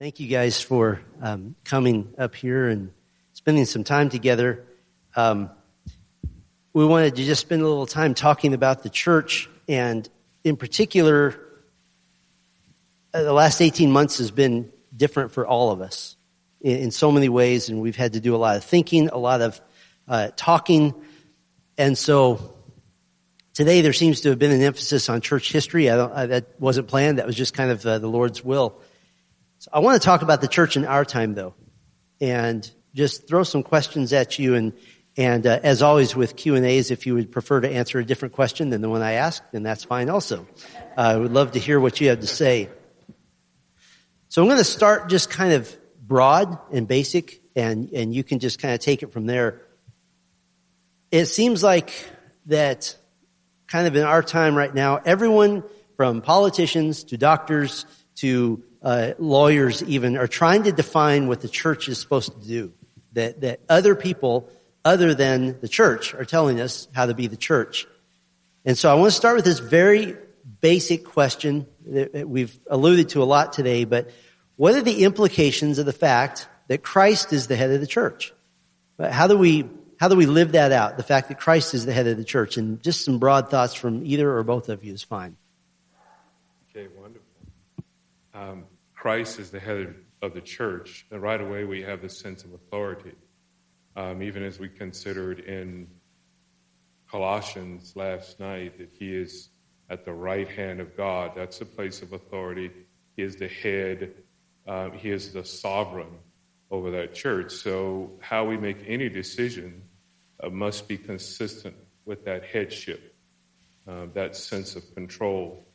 Thank you guys for um, coming up here and spending some time together. Um, we wanted to just spend a little time talking about the church, and in particular, uh, the last 18 months has been different for all of us in, in, so many ways, and we've had to do a lot of thinking, a lot of uh, talking, and so today there seems to have been an emphasis on church history. I I, that wasn't planned; that was just kind of uh, the Lord's will. So I want to talk about the church in our time, though, and just throw some questions at you. And and uh, as always with Q and A's, if you would prefer to answer a different question than the one I asked, then that's fine. Also, uh, I would love to hear what you have to say. So I'm going to start just kind of broad and basic, and and you can just kind of take it from there. It seems like that kind of in our time right now, everyone from politicians to doctors to uh, lawyers even are trying to define what the church is supposed to do. That, that other people other than the church are telling us how to be the church. And so I want to start with this very basic question that we've alluded to a lot today, but what are the implications of the fact that Christ is the head of the church? How do we, how do we live that out? The fact that Christ is the head of the church and just some broad thoughts from either or both of you is fine. Okay, wonderful. Um, Christ is the head of the church, and right away we have this sense of authority. Um, even as we considered in Colossians last night that he is at the right hand of God. That's a place of authority. He is the head, um, he is the sovereign over that church. So, how we make any decision uh, must be consistent with that headship, uh, that sense of control.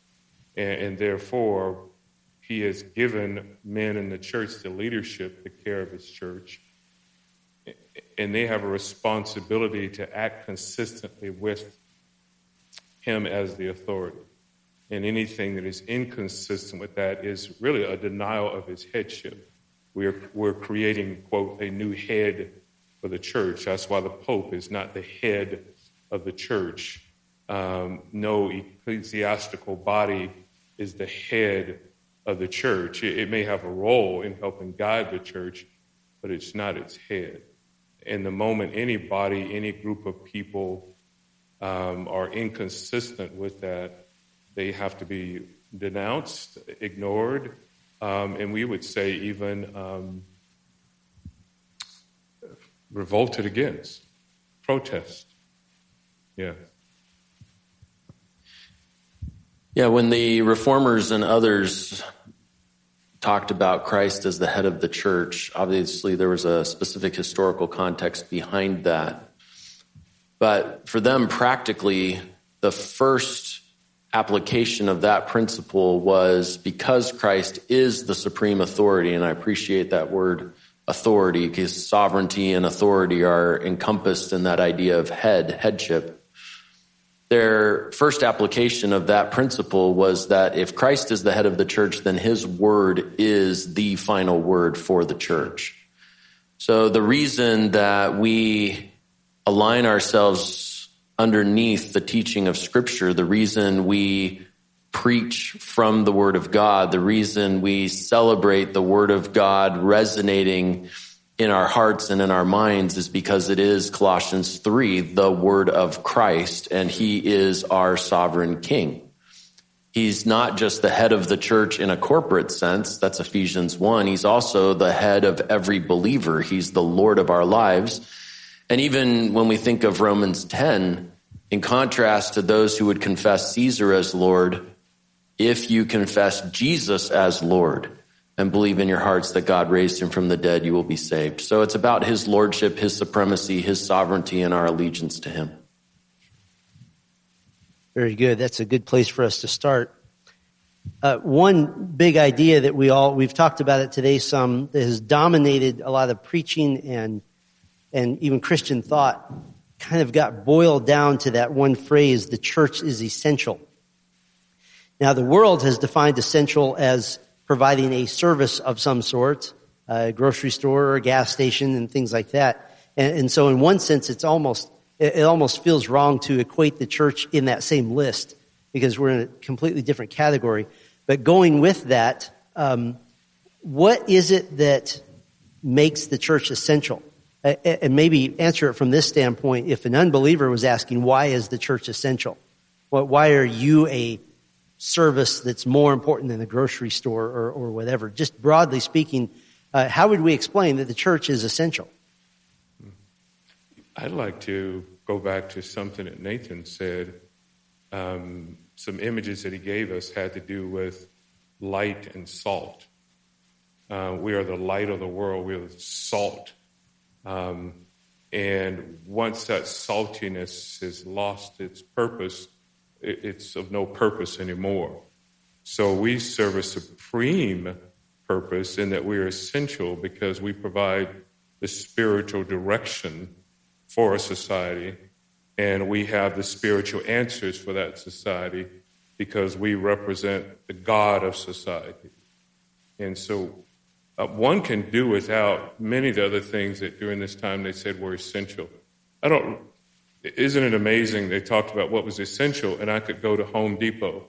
And, and therefore, he has given men in the church the leadership, the care of his church, and they have a responsibility to act consistently with him as the authority. And anything that is inconsistent with that is really a denial of his headship. We're, we're creating, quote, a new head for the church. That's why the Pope is not the head of the church. Um, no ecclesiastical body is the head of the church. It, may have a role in helping guide the church, but it's not its head. And the moment anybody, any group of people um, are inconsistent with that, they have to be denounced, ignored, um, and we would say even um, revolted against, protest. Yeah. Yeah, when the reformers and others talked about Christ as the head of the church. Obviously, there was a specific historical context behind that. But for them, practically, the first application of that principle was because Christ is the supreme authority, and I appreciate that word authority because sovereignty and authority are encompassed in that idea of head, headship their first application of that principle was that if Christ is the head of the church, then his word is the final word for the church. So the reason that we align ourselves underneath the teaching of scripture, the reason we preach from the word of God, the reason we celebrate the word of God resonating in our hearts and in our minds is because it is Colossians 3, the word of Christ, and he is our sovereign king. He's not just the head of the church in a corporate sense. That's Ephesians 1. He's also the head of every believer. He's the Lord of our lives. And even when we think of Romans 10, in contrast to those who would confess Caesar as Lord, if you confess Jesus as Lord, and believe in your hearts that God raised him from the dead, you will be saved. So it's about his lordship, his supremacy, his sovereignty, and our allegiance to him. Very good. That's a good place for us to start. Uh, one big idea that we all we've talked about it today some that has dominated a lot of preaching and and even Christian thought kind of got boiled down to that one phrase: the church is essential. Now, the world has defined essential as providing a service of some sort, a grocery store or a gas station and things like that. And, and so in one sense, it's almost, it, it almost feels wrong to equate the church in that same list because we're in a completely different category. But going with that, um, what is it that makes the church essential? And maybe answer it from this standpoint. If an unbeliever was asking, why is the church essential? What why are you a service that's more important than the grocery store or, or whatever? Just broadly speaking, uh, how would we explain that the church is essential? I'd like to go back to something that Nathan said. Um, some images that he gave us had to do with light and salt. Uh, we are the light of the world. We are the salt. Um, and once that saltiness has lost its purpose, it's of no purpose anymore. So we serve a supreme purpose in that we are essential because we provide the spiritual direction for a society, and we have the spiritual answers for that society because we represent the God of society. And so uh, one can do without many of the other things that during this time they said were essential. I don't, isn't it amazing? They talked about what was essential, and I could go to Home Depot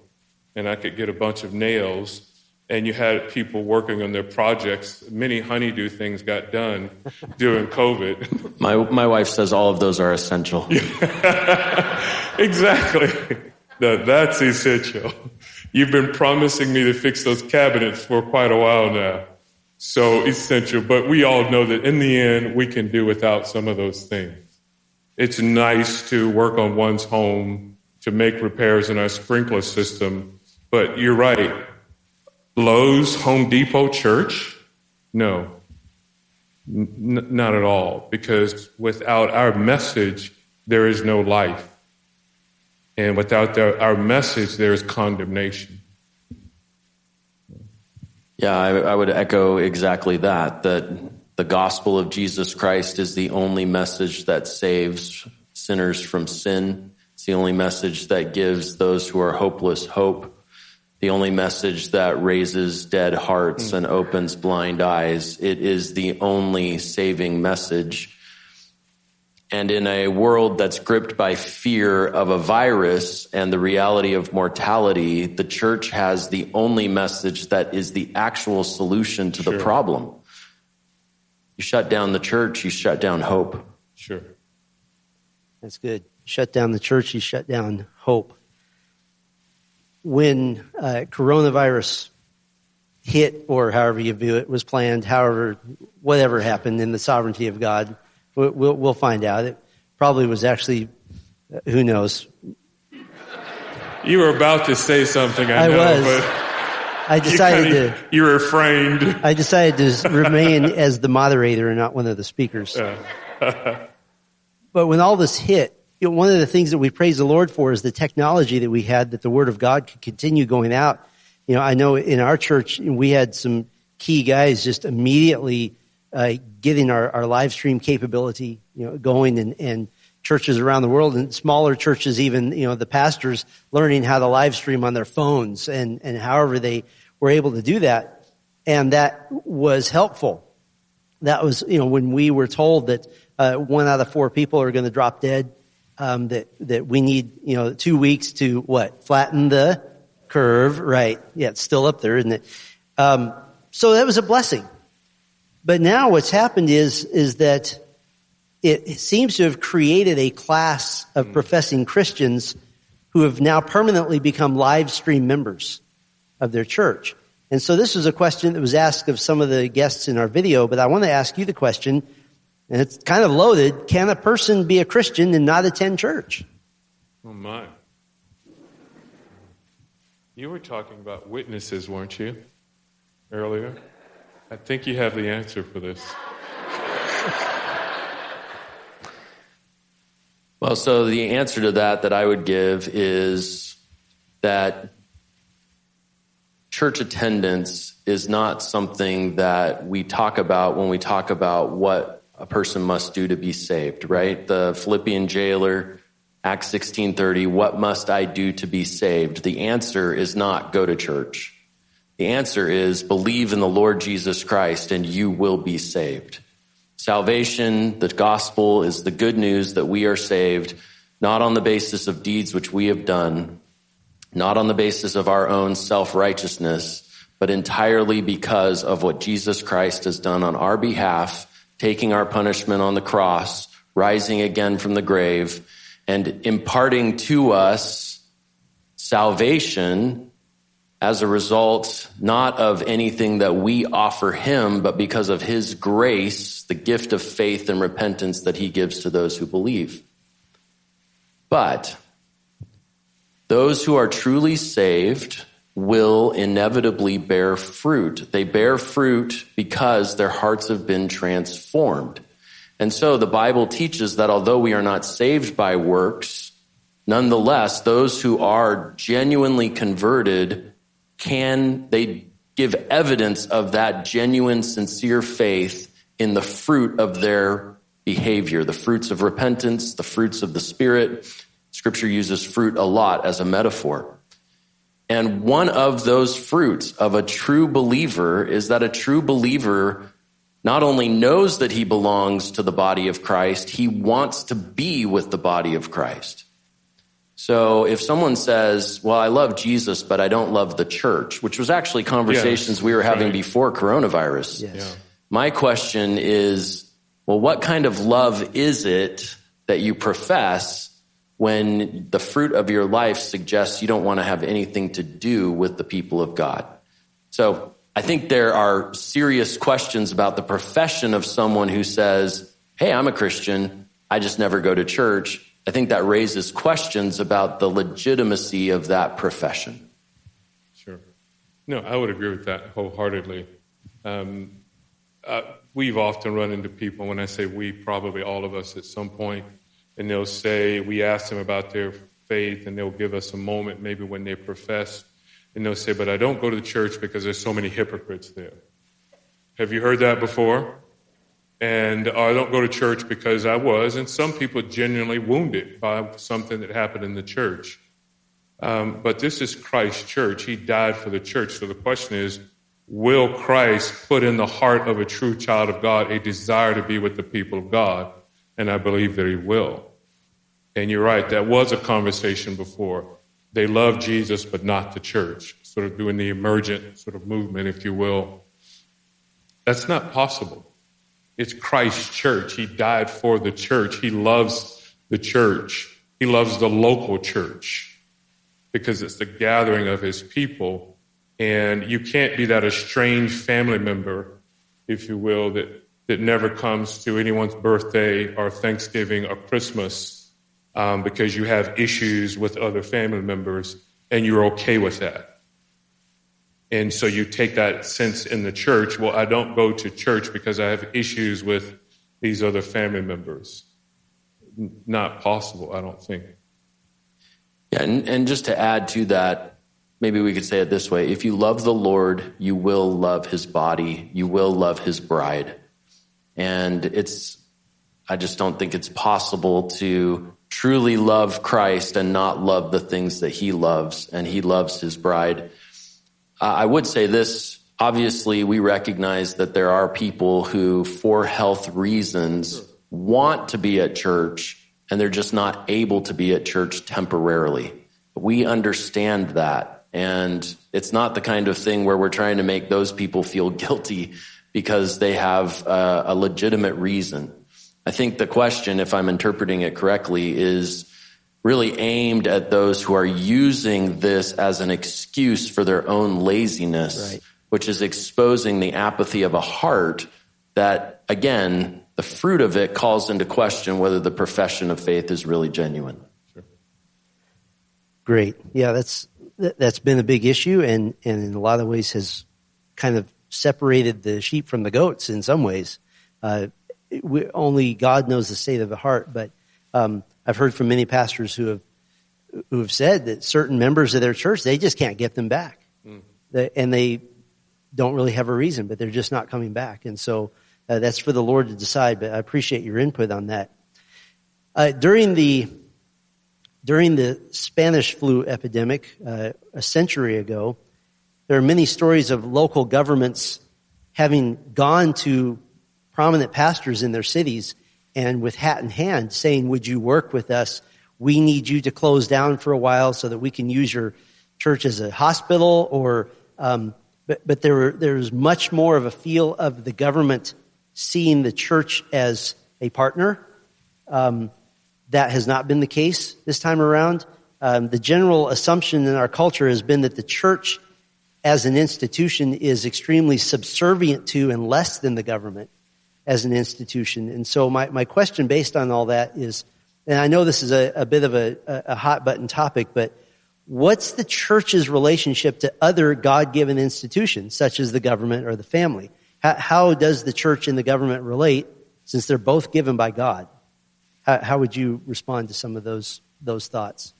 and I could get a bunch of nails, and you had people working on their projects. Many honeydew things got done during COVID. My, my wife says all of those are essential. exactly. No, that's essential. You've been promising me to fix those cabinets for quite a while now so essential. But we all know that in the end, we can do without some of those things. It's nice to work on one's home, to make repairs in our sprinkler system. But you're right. Lowe's, Home Depot, church? No. N- not at all. Because without our message, there is no life. And without the, our message, there is condemnation. Yeah, I, I would echo exactly that, that the gospel of Jesus Christ is the only message that saves sinners from sin. It's the only message that gives those who are hopeless hope. The only message that raises dead hearts and opens blind eyes. It is the only saving message and in a world that's gripped by fear of a virus and the reality of mortality, the church has the only message that is the actual solution to sure. the problem. You shut down the church, you shut down hope. Sure. That's good. Shut down the church, you shut down hope. When uh, coronavirus hit, or however you view it, was planned, however, whatever happened in the sovereignty of God, We'll, we'll find out. It probably was actually, uh, who knows. You were about to say something, I, I know, was. but I decided you to. You refrained. I decided to remain as the moderator and not one of the speakers. but when all this hit, you know, one of the things that we praise the Lord for is the technology that we had that the Word of God could continue going out. You know, I know in our church we had some key guys just immediately uh, getting our, our live stream capability, you know, going and, and churches around the world and smaller churches, even, you know, the pastors learning how to live stream on their phones and, and however they were able to do that. And that was helpful. That was, you know, when we were told that uh, one out of four people are going to drop dead, um, that, that we need, you know, two weeks to what? Flatten the curve, right? Yeah, it's still up there, isn't it? Um, so that was a blessing. But now what's happened is, is that it seems to have created a class of hmm. professing Christians who have now permanently become live stream members of their church. And so this was a question that was asked of some of the guests in our video, but I want to ask you the question, and it's kind of loaded. Can a person be a Christian and not attend church? Oh my. You were talking about witnesses, weren't you, earlier? I think you have the answer for this. well, so the answer to that that I would give is that church attendance is not something that we talk about when we talk about what a person must do to be saved, right? The Philippian jailer, Acts 16:30, what must I do to be saved? The answer is not go to church. The answer is believe in the Lord Jesus Christ and you will be saved. Salvation, the gospel is the good news that we are saved, not on the basis of deeds which we have done, not on the basis of our own self righteousness, but entirely because of what Jesus Christ has done on our behalf, taking our punishment on the cross, rising again from the grave, and imparting to us salvation as a result not of anything that we offer him, but because of his grace, the gift of faith and repentance that he gives to those who believe. But those who are truly saved will inevitably bear fruit. They bear fruit because their hearts have been transformed. And so the Bible teaches that although we are not saved by works, nonetheless, those who are genuinely converted can, they give evidence of that genuine, sincere faith in the fruit of their behavior, the fruits of repentance, the fruits of the Spirit. Scripture uses fruit a lot as a metaphor. And one of those fruits of a true believer is that a true believer not only knows that he belongs to the body of Christ, he wants to be with the body of Christ. So if someone says, Well, I love Jesus, but I don't love the church, which was actually conversations yes, we were having right. before coronavirus. Yes. Yeah. My question is, well, what kind of love is it that you profess when the fruit of your life suggests you don't want to have anything to do with the people of God? So I think there are serious questions about the profession of someone who says, Hey, I'm a Christian. I just never go to church. I think that raises questions about the legitimacy of that profession. Sure. No, I would agree with that wholeheartedly. Um, uh, we've often run into people, when I say we, probably all of us at some point, and they'll say, We ask them about their faith, and they'll give us a moment maybe when they profess and they'll say, But I don't go to the church because there's so many hypocrites there. Have you heard that before? And I don't go to church because I was, and some people genuinely wounded by something that happened in the church. Um, but this is Christ's church. He died for the church. So the question is, will Christ put in the heart of a true child of God a desire to be with the people of God? And I believe that he will. And you're right, that was a conversation before. They love Jesus, but not the church, sort of doing the emergent sort of movement, if you will. That's not possible. It's Christ's church. He died for the church. He loves the church. He loves the local church because it's the gathering of his people. And you can't be that estranged family member, if you will, that, that never comes to anyone's birthday or Thanksgiving or Christmas um, because you have issues with other family members and you're okay with that. And so you take that sense in the church. Well, I don't go to church because I have issues with these other family members. Not possible, I don't think. Yeah, and, and just to add to that, maybe we could say it this way if you love the Lord, you will love his body, you will love his bride. And it's, I just don't think it's possible to truly love Christ and not love the things that he loves, and he loves his bride. Uh, I would say this obviously, we recognize that there are people who, for health reasons, want to be at church and they're just not able to be at church temporarily. We understand that. And it's not the kind of thing where we're trying to make those people feel guilty because they have a, a legitimate reason. I think the question, if I'm interpreting it correctly, is really aimed at those who are using this as an excuse for their own laziness, right. which is exposing the apathy of a heart that, again, the fruit of it calls into question whether the profession of faith is really genuine. Sure. Great. Yeah, that's that's been a big issue and, and in a lot of ways has kind of separated the sheep from the goats in some ways. Uh, we, only God knows the state of the heart. But um, I've heard from many pastors who have who have said that certain members of their church they just can't get them back, mm. they, and they don't really have a reason, but they're just not coming back. And so uh, that's for the Lord to decide. But I appreciate your input on that. Uh, during the during the Spanish flu epidemic uh, a century ago, there are many stories of local governments having gone to prominent pastors in their cities and with hat in hand saying, Would you work with us? We need you to close down for a while so that we can use your church as a hospital or um, but, but there, there's much more of a feel of the government seeing the church as a partner. Um, that has not been the case this time around. Um, the general assumption in our culture has been that the church as an institution is extremely subservient to and less than the government as an institution. And so my, my question based on all that is, and I know this is a, a bit of a, a hot button topic, but what's the church's relationship to other God-given institutions, such as the government or the family? How, how does the church and the government relate since they're both given by God? How, how would you respond to some of those, those thoughts?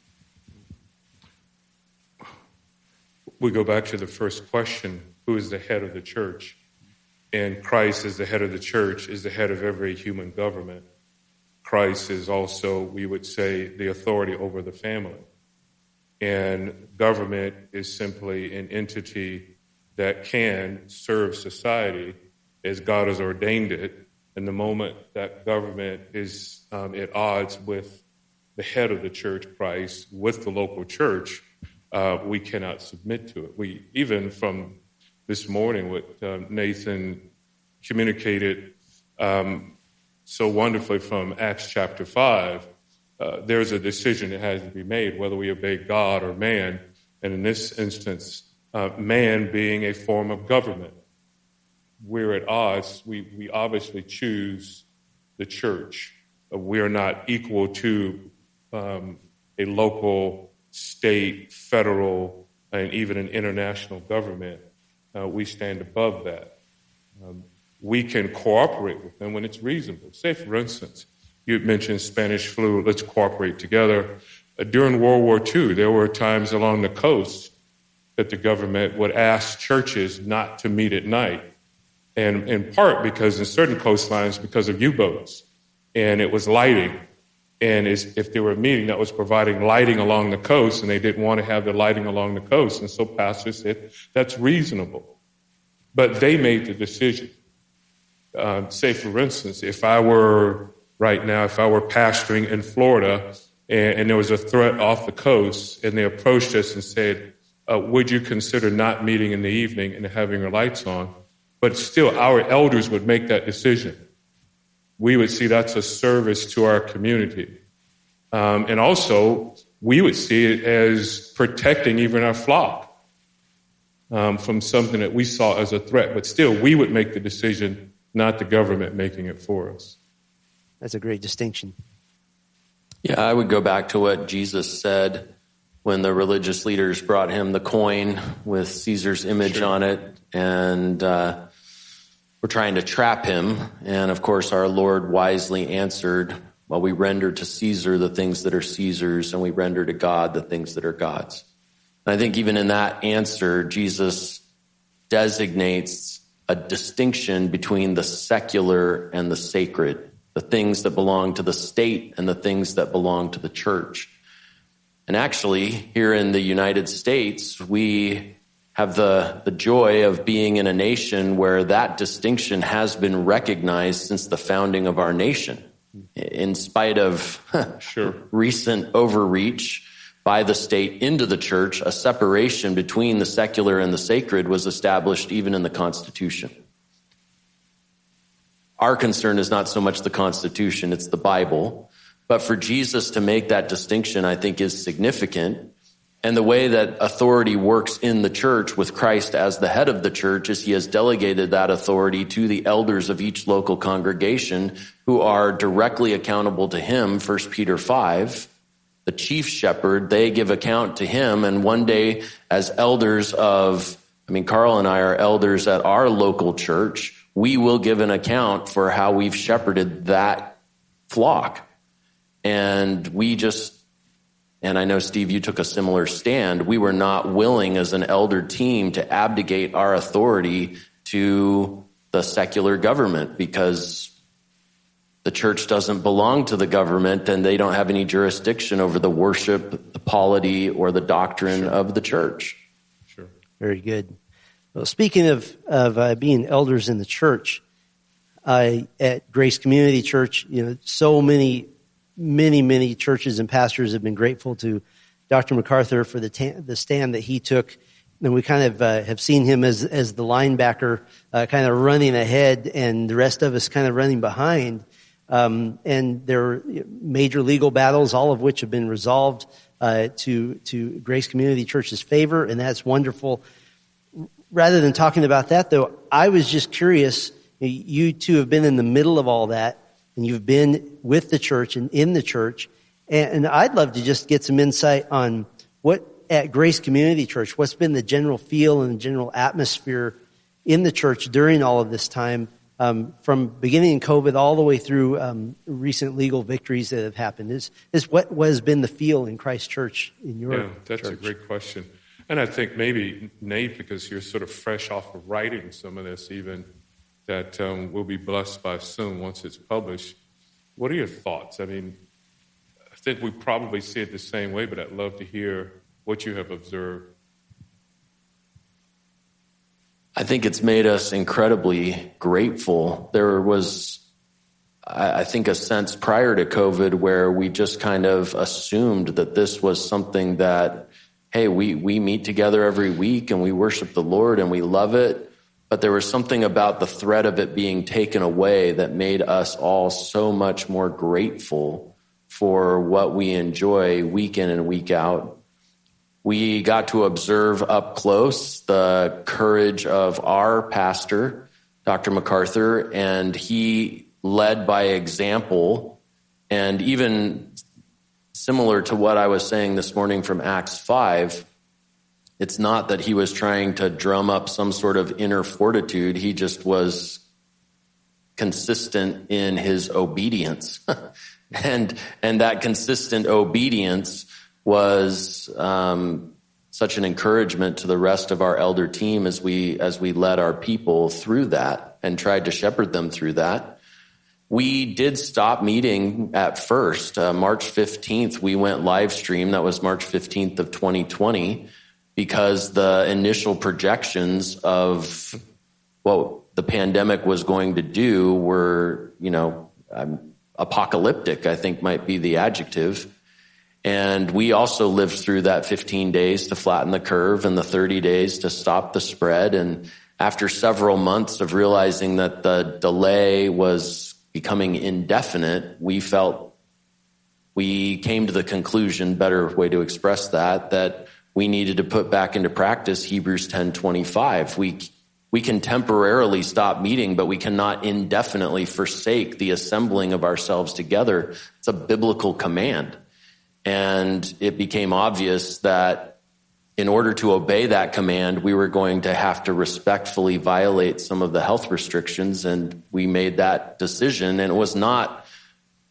We go back to the first question who is the head of the church? And Christ, as the head of the church, is the head of every human government. Christ is also, we would say, the authority over the family. And government is simply an entity that can serve society as God has ordained it. And the moment that government is um, at odds with the head of the church, Christ, with the local church, uh, we cannot submit to it. We even from this morning, what um, Nathan communicated um, so wonderfully from Acts chapter five, uh, there's a decision that has to be made whether we obey God or man, and in this instance, uh, man being a form of government. We're at odds. We we obviously choose the church. Uh, we are not equal to um, a local state, federal, and even an international government. Uh, we stand above that. Um, we can cooperate with them when it's reasonable. Say, for instance, you mentioned Spanish flu, let's cooperate together. Uh, during World War II, there were times along the coast that the government would ask churches not to meet at night. And in part because in certain coastlines, because of U boats, and it was lighting. And if they were a meeting that was providing lighting along the coast and they didn't want to have the lighting along the coast. And so pastors said, that's reasonable. But they made the decision. Um, say, for instance, if I were right now, if I were pastoring in Florida and, and there was a threat off the coast and they approached us and said, uh, would you consider not meeting in the evening and having your lights on? But still, our elders would make that decision we would see that's a service to our community. Um, and also, we would see it as protecting even our flock um, from something that we saw as a threat. But still, we would make the decision, not the government making it for us. That's a great distinction. Yeah, I would go back to what Jesus said when the religious leaders brought him the coin with Caesar's image sure. on it. And uh, were trying to trap him. And of course, our Lord wisely answered, Well, we render to Caesar the things that are Caesar's, and we render to God the things that are God's. And I think even in that answer, Jesus designates a distinction between the secular and the sacred, the things that belong to the state and the things that belong to the church. And actually, here in the United States, we have the, the joy of being in a nation where that distinction has been recognized since the founding of our nation. In spite of sure. recent overreach by the state into the church, a separation between the secular and the sacred was established even in the Constitution. Our concern is not so much the Constitution, it's the Bible. But for Jesus to make that distinction, I think is significant and the way that authority works in the church with Christ as the head of the church is he has delegated that authority to the elders of each local congregation who are directly accountable to him. 1 Peter 5. The chief shepherd, they give account to him. And one day as elders of, I mean, Carl and I are elders at our local church. We will give an account for how we've shepherded that flock. And we just and I know, Steve, you took a similar stand. We were not willing as an elder team to abdicate our authority to the secular government because the church doesn't belong to the government and they don't have any jurisdiction over the worship, the polity, or the doctrine sure. of the church. Sure. Very good. Well, speaking of, of uh, being elders in the church, I, at Grace Community Church, you know, so many many, many churches and pastors have been grateful to Dr. MacArthur for the, ta- the stand that he took and we kind of uh, have seen him as as the linebacker, uh, kind of running ahead, and the rest of us kind of running behind. Um, and there are major legal battles, all of which have been resolved uh, to to Grace Community Church's favor, and that's wonderful. Rather than talking about that, though, I was just curious. You two have been in the middle of all that, and you've been with the church and in the church, and, I'd love to just get some insight on what at Grace Community Church, what's been the general feel and the general atmosphere in the church during all of this time, um, from beginning in COVID all the way through um, recent legal victories that have happened? Is is what has been the feel in Christ Church in your? Yeah, that's church? a great question, and I think maybe Nate, because you're sort of fresh off of writing some of this, even that um, we'll be blessed by soon once it's published. What are your thoughts? I mean, I think we probably see it the same way, but I'd love to hear what you have observed? I think it's made us incredibly grateful. There was, I think, a sense prior to COVID where we just kind of assumed that this was something that, hey, we, we meet together every week and we worship the Lord and we love it. But there was something about the threat of it being taken away that made us all so much more grateful for what we enjoy week in and week out we got to observe up close the courage of our pastor, Dr. MacArthur, and he led by example. And even similar to what I was saying this morning from Acts 5, it's not that he was trying to drum up some sort of inner fortitude. He just was consistent in his obedience. and, and that consistent obedience was um, such an encouragement to the rest of our elder team as we as we led our people through that and tried to shepherd them through that. We did stop meeting at first. Uh, March 15th, we went live stream. That was March 15th of 2020 because the initial projections of what the pandemic was going to do were, you know, um, apocalyptic, I think might be the adjective. And we also lived through that 15 days to flatten the curve and the 30 days to stop the spread. And after several months of realizing that the delay was becoming indefinite, we felt we came to the conclusion, better way to express that, that we needed to put back into practice Hebrews 10:25. We we can temporarily stop meeting, but we cannot indefinitely forsake the assembling of ourselves together. It's a biblical command. And it became obvious that in order to obey that command, we were going to have to respectfully violate some of the health restrictions. And we made that decision. And it was not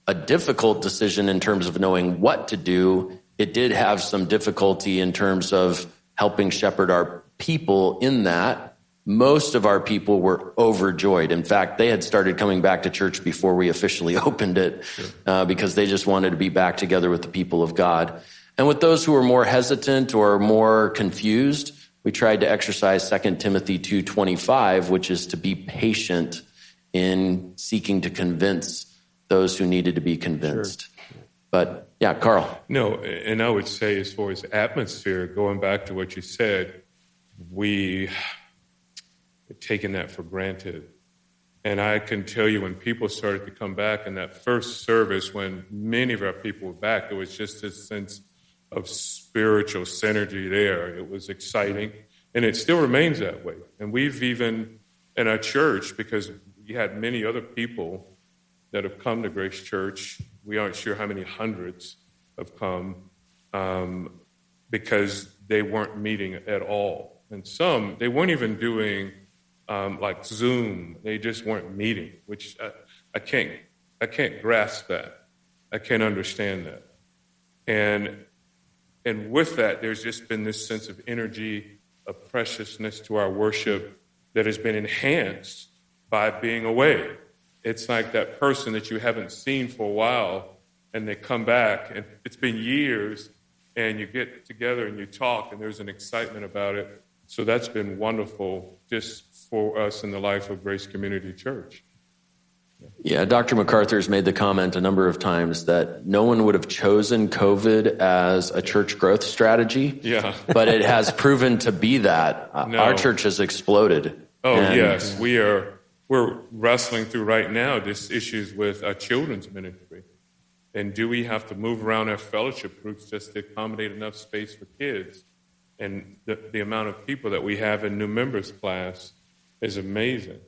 a difficult decision in terms of knowing what to do. It did have some difficulty in terms of helping shepherd our people in that most of our people were overjoyed. In fact, they had started coming back to church before we officially opened it uh, because they just wanted to be back together with the people of God. And with those who were more hesitant or more confused, we tried to exercise 2 Timothy 2:25, which is to be patient in seeking to convince those who needed to be convinced. Sure. But yeah, Carl. No, and I would say as far as atmosphere, going back to what you said, we taken that for granted. And I can tell you when people started to come back in that first service, when many of our people were back, it was just this sense of spiritual synergy there. It was exciting. And it still remains that way. And we've even, in our church, because we had many other people that have come to Grace Church, we aren't sure how many hundreds have come um, because they weren't meeting at all. And some, they weren't even doing um, like Zoom. They just weren't meeting, which I, I can't I can't grasp that. I can't understand that. And and with that, there's just been this sense of energy, of preciousness to our worship that has been enhanced by being away. It's like that person that you haven't seen for a while, and they come back, and it's been years, and you get together and you talk, and there's an excitement about it. So that's been wonderful just for us in the life of Grace Community Church. Yeah, Dr. MacArthur has made the comment a number of times that no one would have chosen COVID as a church growth strategy. Yeah. but it has proven to be that. Uh, no. Our church has exploded. Oh And- yes, we are. We're wrestling through right now this issues with our children's ministry, and do we have to move around our fellowship groups just to accommodate enough space for kids? And the, the amount of people that we have in new members class is amazing.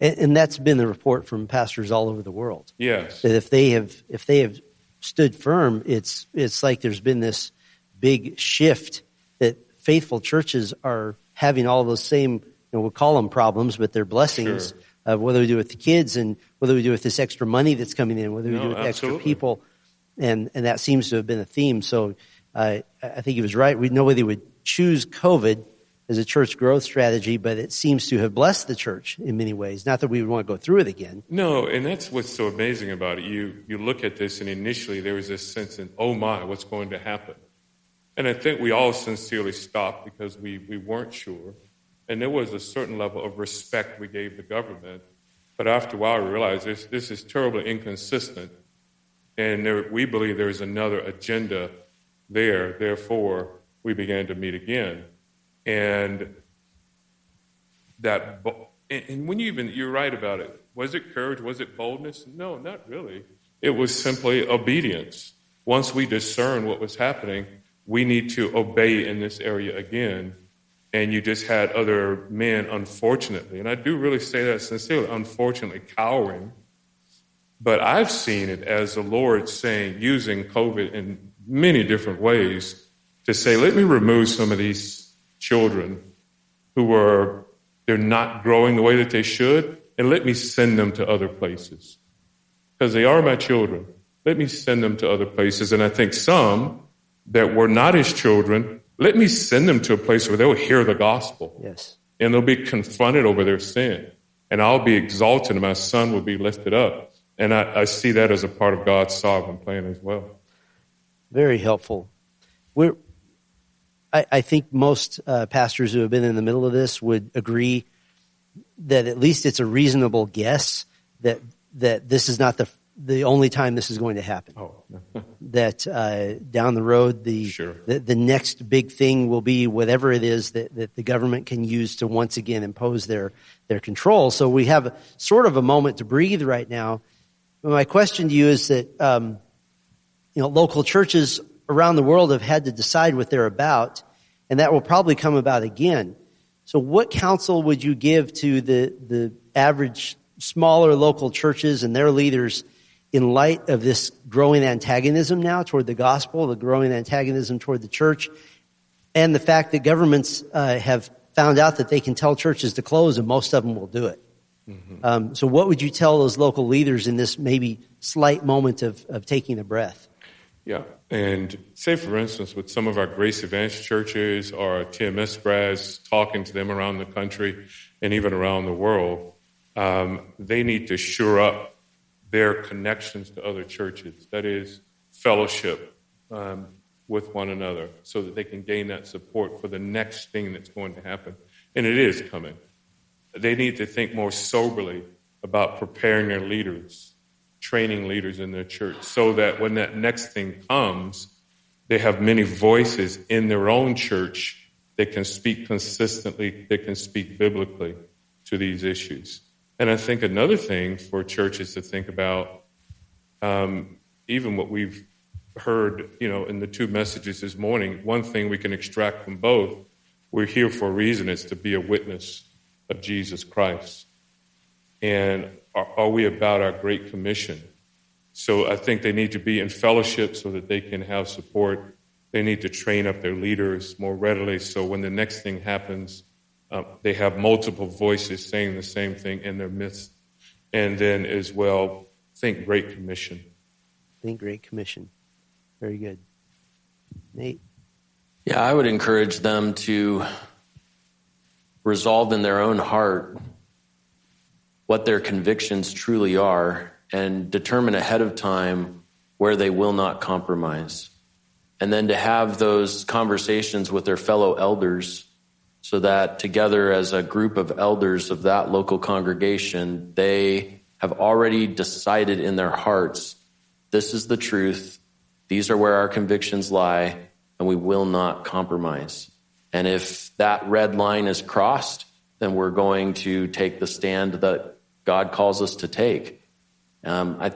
And, and that's been the report from pastors all over the world. Yes. That if they have if they have stood firm, it's it's like there's been this big shift that faithful churches are having all those same you know we'll call them problems, but they're blessings. Sure. Of whether we do with the kids and whether we do with this extra money that's coming in, whether we No, do with extra people, and and that seems to have been a theme. So uh, I think he was right. We nobody would choose COVID as a church growth strategy, but it seems to have blessed the church in many ways. Not that we would want to go through it again. No, and that's what's so amazing about it. You you look at this, and initially there was this sense of, oh my, what's going to happen? And I think we all sincerely stopped because we, we weren't sure. And there was a certain level of respect we gave the government. But after a while, we realized this, this is terribly inconsistent. And there, we believe there is another agenda there. Therefore, we began to meet again. And that and, and when you even you're right about it was it courage was it boldness no not really it was simply obedience once we discern what was happening we need to obey in this area again and you just had other men unfortunately and i do really say that sincerely unfortunately cowering but i've seen it as the lord saying using covid in many different ways to say let me remove some of these children who are they're not growing the way that they should, and let me send them to other places. Because they are my children. Let me send them to other places. And I think some that were not his children, let me send them to a place where they'll hear the gospel Yes. and they'll be confronted over their sin. And I'll be exalted and my son will be lifted up. And I, I see that as a part of God's sovereign plan as well. Very helpful. We're, I, I think most uh, pastors who have been in the middle of this would agree that at least it's a reasonable guess that that this is not the the only time this is going to happen. Oh, That uh, down the road, the, Sure. the the next big thing will be whatever it is that, that the government can use to once again impose their their control. So we have sort of a moment to breathe right now. But my question to you is that um, you know, local churches around the world have had to decide what they're about, and that will probably come about again. So, what counsel would you give to the, the average smaller local churches and their leaders in light of this growing antagonism now toward the gospel, the growing antagonism toward the church, and the fact that governments uh, have found out that they can tell churches to close, and most of them will do it? Um, so, what would you tell those local leaders in this maybe slight moment of, of taking a breath? Yeah, and say for instance, with some of our Grace Advance churches or TMS grads, talking to them around the country and even around the world, um, they need to shore up their connections to other churches. That is, fellowship um, with one another, so that they can gain that support for the next thing that's going to happen, and it is coming. They need to think more soberly about preparing their leaders training leaders in their church so that when that next thing comes, they have many voices in their own church that can speak consistently, that can speak biblically to these issues. And I think another thing for churches to think about, um, even what we've heard, you know, in the two messages this morning, one thing we can extract from both, we're here for a reason, it's to be a witness of Jesus Christ. And are, are we about our Great Commission? So I think they need to be in fellowship so that they can have support. They need to train up their leaders more readily so when the next thing happens, uh, they have multiple voices saying the same thing in their midst. And then as well, think Great Commission. Think Great Commission. Very good. Nate? Yeah, I would encourage them to resolve in their own heart what their convictions truly are and determine ahead of time where they will not compromise. And then to have those conversations with their fellow elders so that together as a group of elders of that local congregation, they have already decided in their hearts this is the truth, these are where our convictions lie, and we will not compromise. And if that red line is crossed, then we're going to take the stand that God calls us to take. Um, I,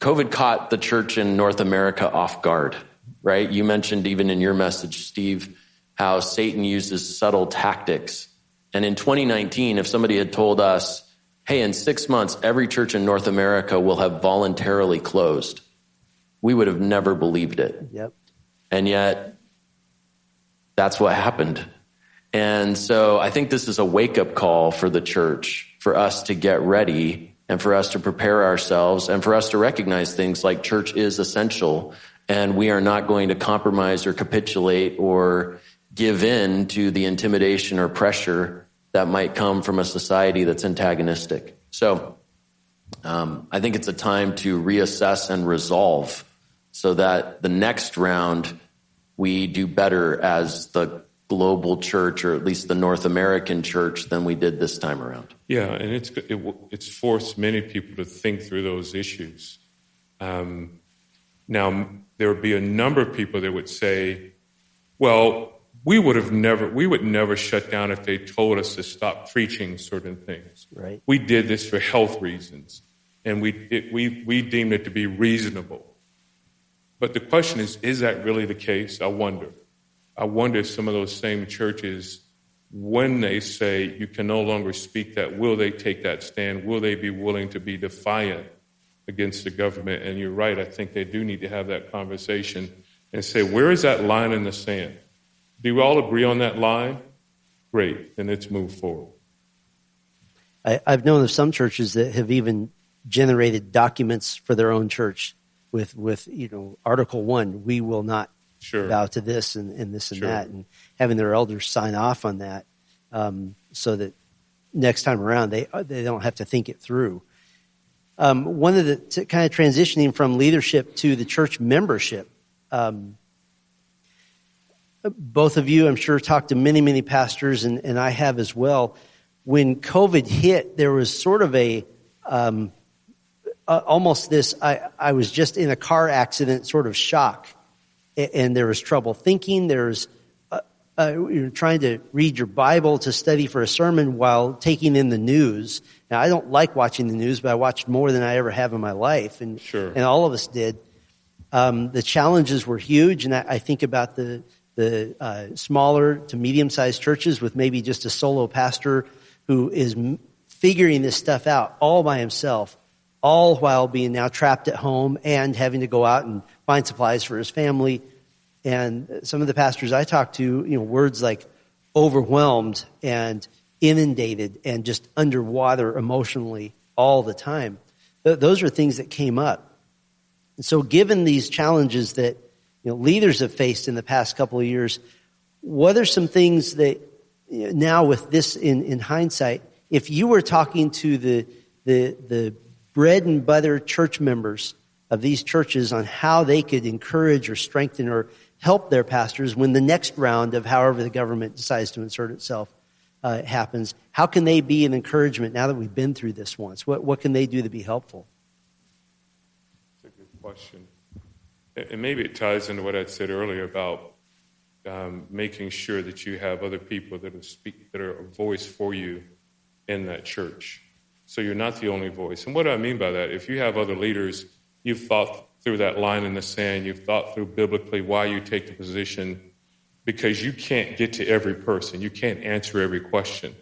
COVID caught the church in North America off guard, right? You mentioned even in your message, Steve, how Satan uses subtle tactics. And in 2019, if somebody had told us, hey, in six months, every church in North America will have voluntarily closed, we would have never believed it. Yep. And yet, that's what happened. And so I think this is a wake up call for the church, for us to get ready and for us to prepare ourselves and for us to recognize things like church is essential and we are not going to compromise or capitulate or give in to the intimidation or pressure that might come from a society that's antagonistic. So um, I think it's a time to reassess and resolve so that the next round we do better as the global church or at least the North American church than we did this time around. Yeah, and it's it, it's forced many people to think through those issues. Um, now there would be a number of people that would say, "Well, we would have never we would never shut down if they told us to stop preaching certain things. Right. We did this for health reasons, and we it, we we deemed it to be reasonable." But the question is, is that really the case? I wonder. I wonder if some of those same churches, when they say you can no longer speak that, will they take that stand? Will they be willing to be defiant against the government? And you're right, I think they do need to have that conversation and say, where is that line in the sand? Do we all agree on that line? Great, then let's move forward. I, I've known of some churches that have even generated documents for their own church with, with you know, Article 1, we will not Sure. vow to this and, and this and Sure. that, and having their elders sign off on that um, so that next time around they, they don't have to think it through. Um, one of the t- kind of transitioning from leadership to the church membership. Um, both of you, I'm sure, talked to many, many pastors, and, and I have as well. When COVID hit, there was sort of a um, uh, almost this I, I was just in a car accident sort of shock A- and there was trouble thinking there's uh, uh, you're trying to read your bible to study for a sermon while taking in the news now i don't like watching the news but i watched more than i ever have in my life and, Sure. and all of us did um, the challenges were huge and i, I think about the the uh, smaller to medium sized churches with maybe just a solo pastor who is m- figuring this stuff out all by himself all while being now trapped at home and having to go out and find supplies for his family. And some of the pastors I talked to, you know, words like overwhelmed and inundated and just underwater emotionally all the time. Th- those are things that came up. And so given these challenges that, you know, leaders have faced in the past couple of years, what are some things that you know, now with this in, in hindsight, if you were talking to the, the, the bread and butter church members of these churches on how they could encourage or strengthen or help their pastors when the next round of however the government decides to insert itself uh, happens, how can they be an encouragement now that we've been through this once? What, what can they do to be helpful? That's a good question. And maybe it ties into what I said earlier about um, making sure that you have other people that are speak that are a voice for you in that church. So you're not the only voice. And what do I mean by that? If you have other leaders, you've thought through that line in the sand, you've thought through biblically why you take the position, because you can't get to every person. You can't answer every question.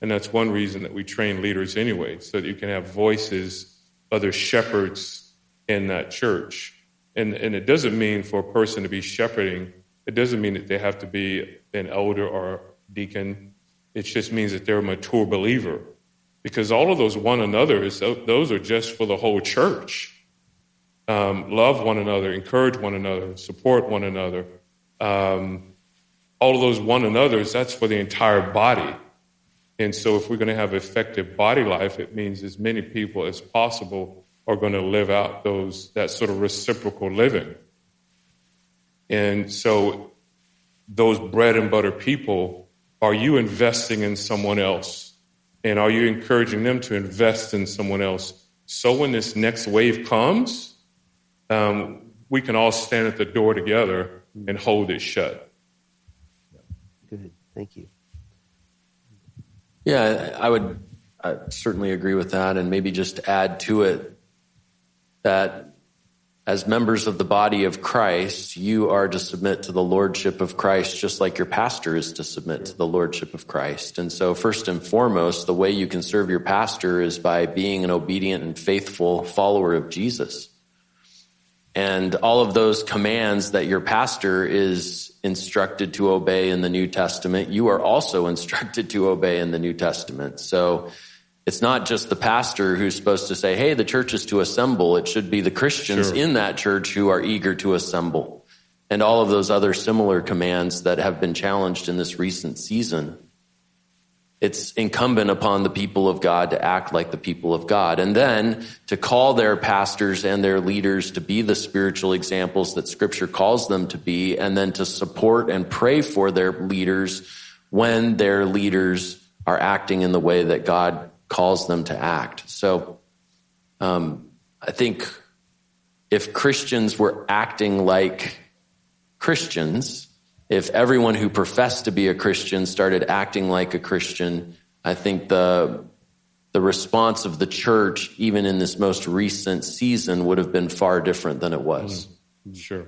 And that's one reason that we train leaders anyway, so that you can have voices, other shepherds in that church. And, and it doesn't mean for a person to be shepherding, it doesn't mean that they have to be an elder or deacon. It just means that they're a mature believer. Because all of those one another's, tho- those are just for the whole church. Um, love one another, encourage one another, support one another. Um, all of those one another's, that's for the entire body. And so, if we're going to have effective body life, it means as many people as possible are going to live out those that sort of reciprocal living. And so, those bread and butter people, are you investing in someone else? And are you encouraging them to invest in someone else So when this next wave comes, um, we can all stand at the door together and hold it shut. Good. Thank you. Yeah, I would I certainly agree with that, and maybe just add to it that as members of the body of Christ, you are to submit to the lordship of Christ just like your pastor is to submit to the lordship of Christ. And so, first and foremost, the way you can serve your pastor is by being an obedient and faithful follower of Jesus. And all of those commands that your pastor is instructed to obey in the New Testament, you are also instructed to obey in the New Testament. So it's not just the pastor who's supposed to say, hey, the church is to assemble. It should be the Christians Sure. in that church who are eager to assemble. And all of those other similar commands that have been challenged in this recent season. It's incumbent upon the people of God to act like the people of God and then to call their pastors and their leaders to be the spiritual examples that scripture calls them to be and then to support and pray for their leaders when their leaders are acting in the way that God calls them to act. So, um, I think if Christians were acting like Christians, if everyone who professed to be a Christian started acting like a Christian, I think the the response of the church, even in this most recent season, would have been far different than it was. Sure.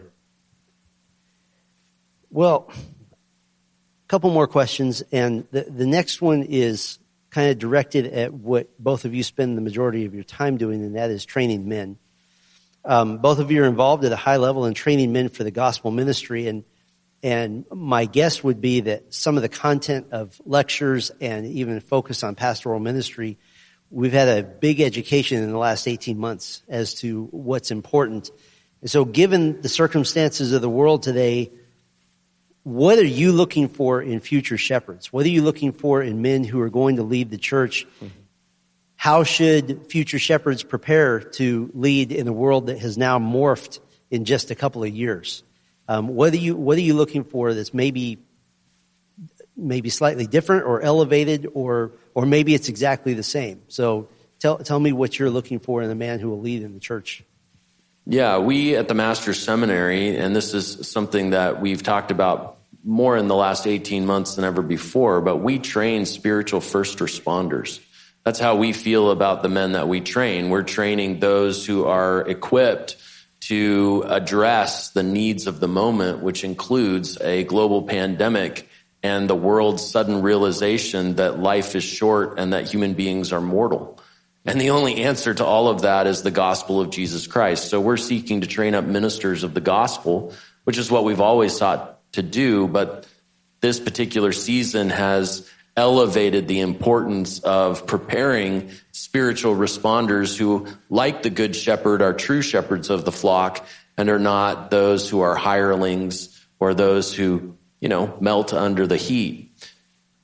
Well, a couple more questions, and the, the next one is kind of directed at what both of you spend the majority of your time doing, and that is training men. Um, both of you are involved at a high level in training men for the gospel ministry, and and my guess would be that some of the content of lectures and even focus on pastoral ministry, we've had a big education in the last 18 months as to what's important. And so, given the circumstances of the world today, what are you looking for in future shepherds? What are you looking for in men who are going to lead the church? How should future shepherds prepare to lead in a world that has now morphed in just a couple of years? Um, what are you What are you looking for that's maybe maybe slightly different or elevated, or or maybe it's exactly the same? So tell tell me what you're looking for in a man who will lead in the church. Yeah, we at the Master's Seminary, and this is something that we've talked about more in the last 18 months than ever before, but we train spiritual first responders. That's how we feel about the men that we train. We're training those who are equipped to address the needs of the moment, which includes a global pandemic and the world's sudden realization that life is short and that human beings are mortal. And the only answer to all of that is the gospel of Jesus Christ. So we're seeking to train up ministers of the gospel, which is what we've always sought to do. But this particular season has elevated the importance of preparing spiritual responders who, like the good shepherd, are true shepherds of the flock and are not those who are hirelings or those who, you know, melt under the heat.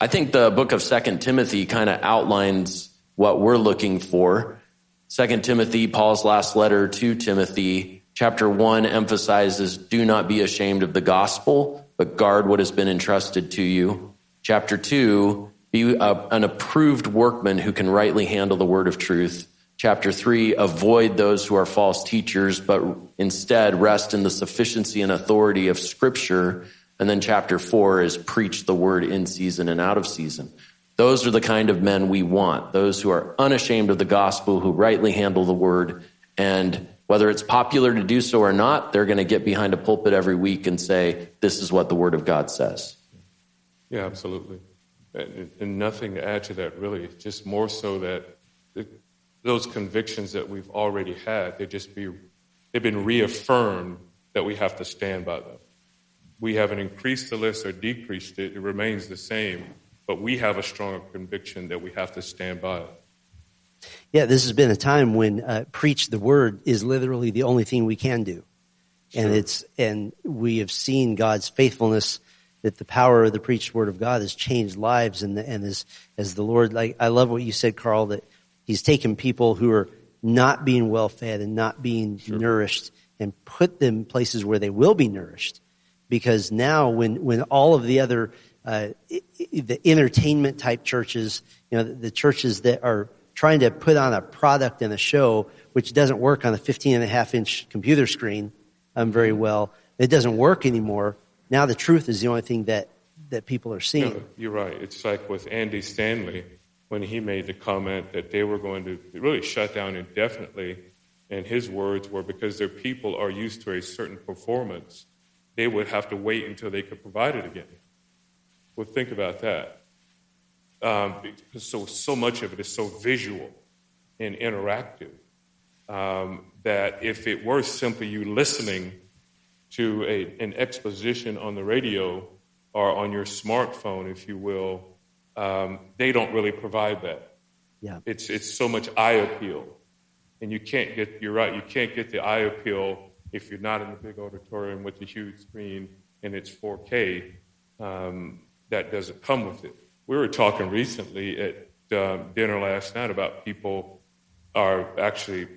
I think the book of Second Timothy kind of outlines what we're looking for. Second Timothy, Paul's last letter to Timothy, chapter one emphasizes do not be ashamed of the gospel, but guard what has been entrusted to you. Chapter two, be a, an approved workman who can rightly handle the word of truth. Chapter three, avoid those who are false teachers, but instead rest in the sufficiency and authority of scripture. And then chapter four is preach the word in season and out of season. Those are the kind of men we want. Those who are unashamed of the gospel, who rightly handle the word. And whether it's popular to do so or not, they're going to get behind a pulpit every week and say, this is what the word of God says. Yeah, absolutely. And, and nothing to add to that, really. Just more so that the, those convictions that we've already had, they just be, they've been reaffirmed that we have to stand by them. We haven't increased the list or decreased it, it remains the same, but we have a stronger conviction that we have to stand by it. Yeah, this has been a time when uh, preach the word is literally the only thing we can do, and it's and we have seen God's faithfulness that the power of the preached word of God has changed lives, and the, and as as the Lord, like I love what you said, Carl, that He's taken people who are not being well fed and not being nourished, and put them places where they will be nourished, because now when when all of the other uh, the entertainment type churches, you know, the, the churches that are trying to put on a product and a show which doesn't work on a 15 and a half inch computer screen um, very well. It doesn't work anymore. Now the truth is the only thing that, that people are seeing. No, you're right. It's like with Andy Stanley when he made the comment that they were going to really shut down indefinitely. And his words were because their people are used to a certain performance, they would have to wait until they could provide it again. Well, think about that. Um, because so, so much of it is so visual and interactive um, that if it were simply you listening to a, an exposition on the radio or on your smartphone, if you will, um, they don't really provide that. Yeah. It's, it's so much eye appeal. And you can't get, you're right, you can't get the eye appeal if you're not in the big auditorium with the huge screen and it's 4K. Um, that doesn't come with it. We were talking recently at um, dinner last night about people are actually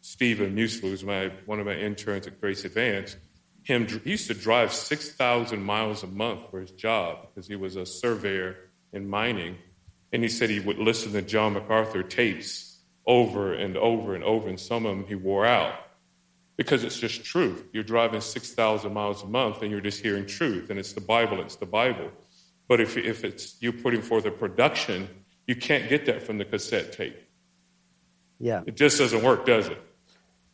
Stephen Musil, who's my one of my interns at Grace Advance. Him, he used to drive six thousand miles a month for his job because he was a surveyor in mining, and he said he would listen to John MacArthur tapes over and over and over, and some of them he wore out because it's just truth. You're driving 6,000 miles a month and you're just hearing truth, and it's the Bible, it's the Bible. But if, if it's you putting forth a production, you can't get that from the cassette tape. Yeah. It just doesn't work, does it?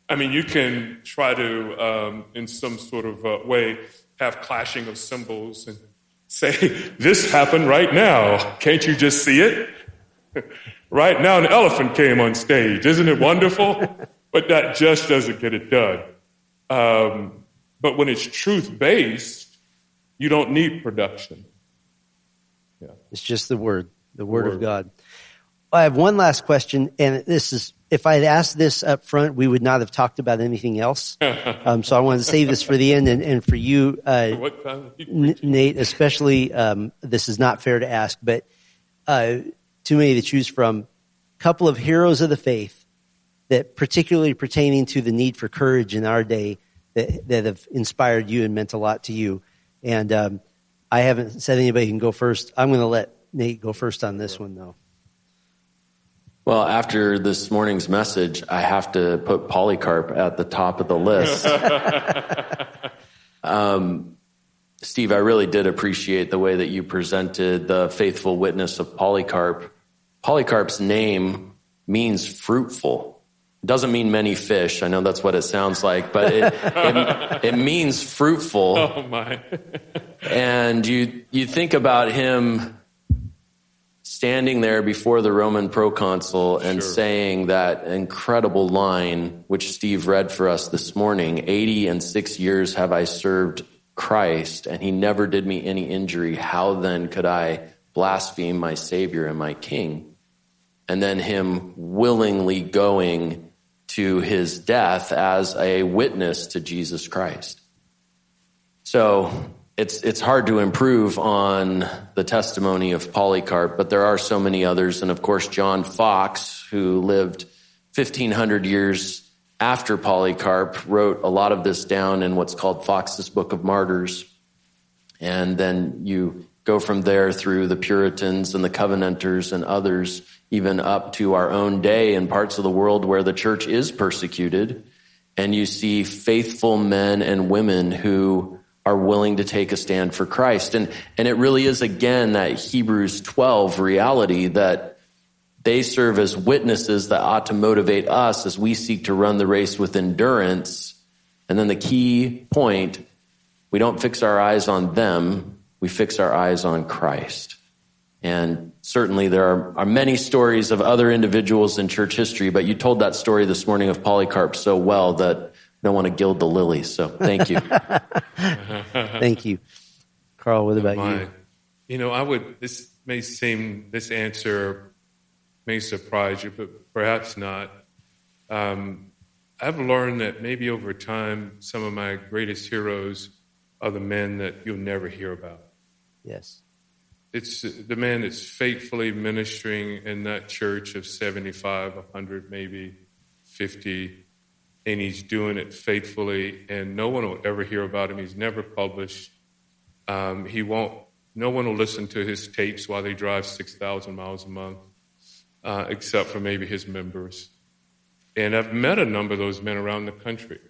I mean, you can try to, um, in some sort of uh, way, have clashing of cymbals and say, This happened right now. Can't you just see it? right now, an elephant came on stage. Isn't it wonderful? but that just doesn't get it done. Um, but when it's truth based, you don't need production. It's just the word, the word, word, of God. I have one last question, and this is if I had asked this up front, we would not have talked about anything else. um, so I wanted to save this for the end, and, and for you, uh, N- Nate, especially. Um, this is not fair to ask, but uh, too many to choose from. Couple of heroes of the faith that, particularly pertaining to the need for courage in our day, that that have inspired you and meant a lot to you. And um, I haven't said anybody can go first. I'm going to let Nate go first on this one, though. Well, after this morning's message, I have to put Polycarp at the top of the list. um, Steve, I really did appreciate the way that you presented the faithful witness of Polycarp. Polycarp's name means fruitful. Doesn't mean many fish. I know that's what it sounds like, but it, it, it means fruitful. Oh my. and you, you think about him standing there before the Roman proconsul and sure. saying that incredible line, which Steve read for us this morning 80 and six years have I served Christ, and he never did me any injury. How then could I blaspheme my Savior and my King? And then him willingly going to his death as a witness to Jesus Christ. So, it's it's hard to improve on the testimony of Polycarp, but there are so many others, and of course John Foxe, who lived 1500 years after Polycarp, wrote a lot of this down in what's called Foxe's Book of Martyrs, and then you go from there through the Puritans and the Covenanters and others, even up to our own day in parts of the world where the church is persecuted, and you see faithful men and women who are willing to take a stand for Christ. And, and it really is again that Hebrews 12 reality that they serve as witnesses that ought to motivate us as we seek to run the race with endurance. And then the key point, we don't fix our eyes on them, we fix our eyes on Christ. And certainly there are, are many stories of other individuals in church history, but you told that story this morning of Polycarp so well that don't want to gild the lilies. So thank you. thank you. Carl, what about you? You know, I would, this may seem, this answer may surprise you, but perhaps not. Um, I've learned that maybe over time, some of my greatest heroes are the men that you'll never hear about. Yes. It's the man that's faithfully ministering in that church of 75, 100, maybe 50 and he's doing it faithfully, and no one will ever hear about him. He's never published. Um, he won't. No one will listen to his tapes while they drive six thousand miles a month. uh, except for maybe his members. And I've met a number of those men around the country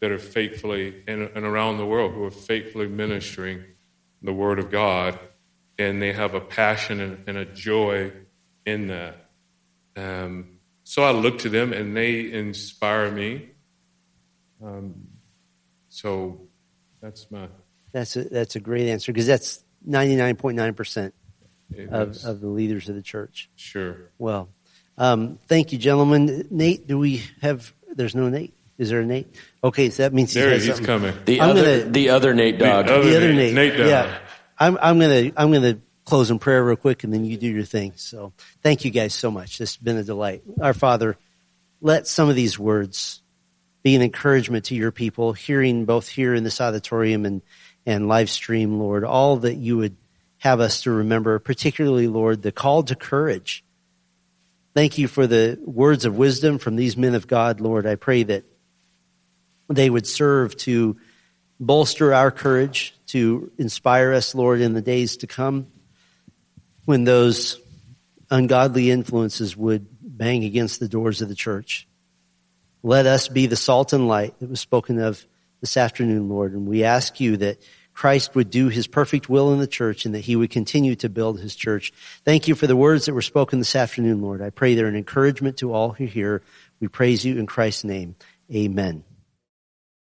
that are faithfully, and, and around the world, who are faithfully ministering the Word of God, and they have a passion and, a joy in that. Um, so I look to them, and they inspire me. Um, so that's my. That's a, that's a great answer because that's 99.9% of, is- of the leaders of the church. sure. Well, um, thank you, gentlemen. Nate, do we have, there's no Nate. Is there a Nate? Okay, so that means he There has he's something. coming. The I'm other, gonna- the other Nate dog. other- the other Nate, Nate. Nate Dowd. yeah, I'm, I'm gonna I'm gonna close in prayer real quick, and then you do your thing. So, thank you guys so much. This has been a delight. Our Father, let some of these words be an encouragement to your people, hearing both here in this auditorium and and live stream, Lord, all that you would have us to remember, particularly, Lord, the call to courage. Thank you for the words of wisdom from these men of God, Lord. I pray that they would serve to bolster our courage, to inspire us, Lord, in the days to come when those ungodly influences would bang against the doors of the church. Let us be the salt and light that was spoken of this afternoon, Lord. And we ask you that Christ would do his perfect will in the church and that he would continue to build his church. Thank you for the words that were spoken this afternoon, Lord. I pray they're an encouragement to all who hear. We praise you in Christ's name. Amen.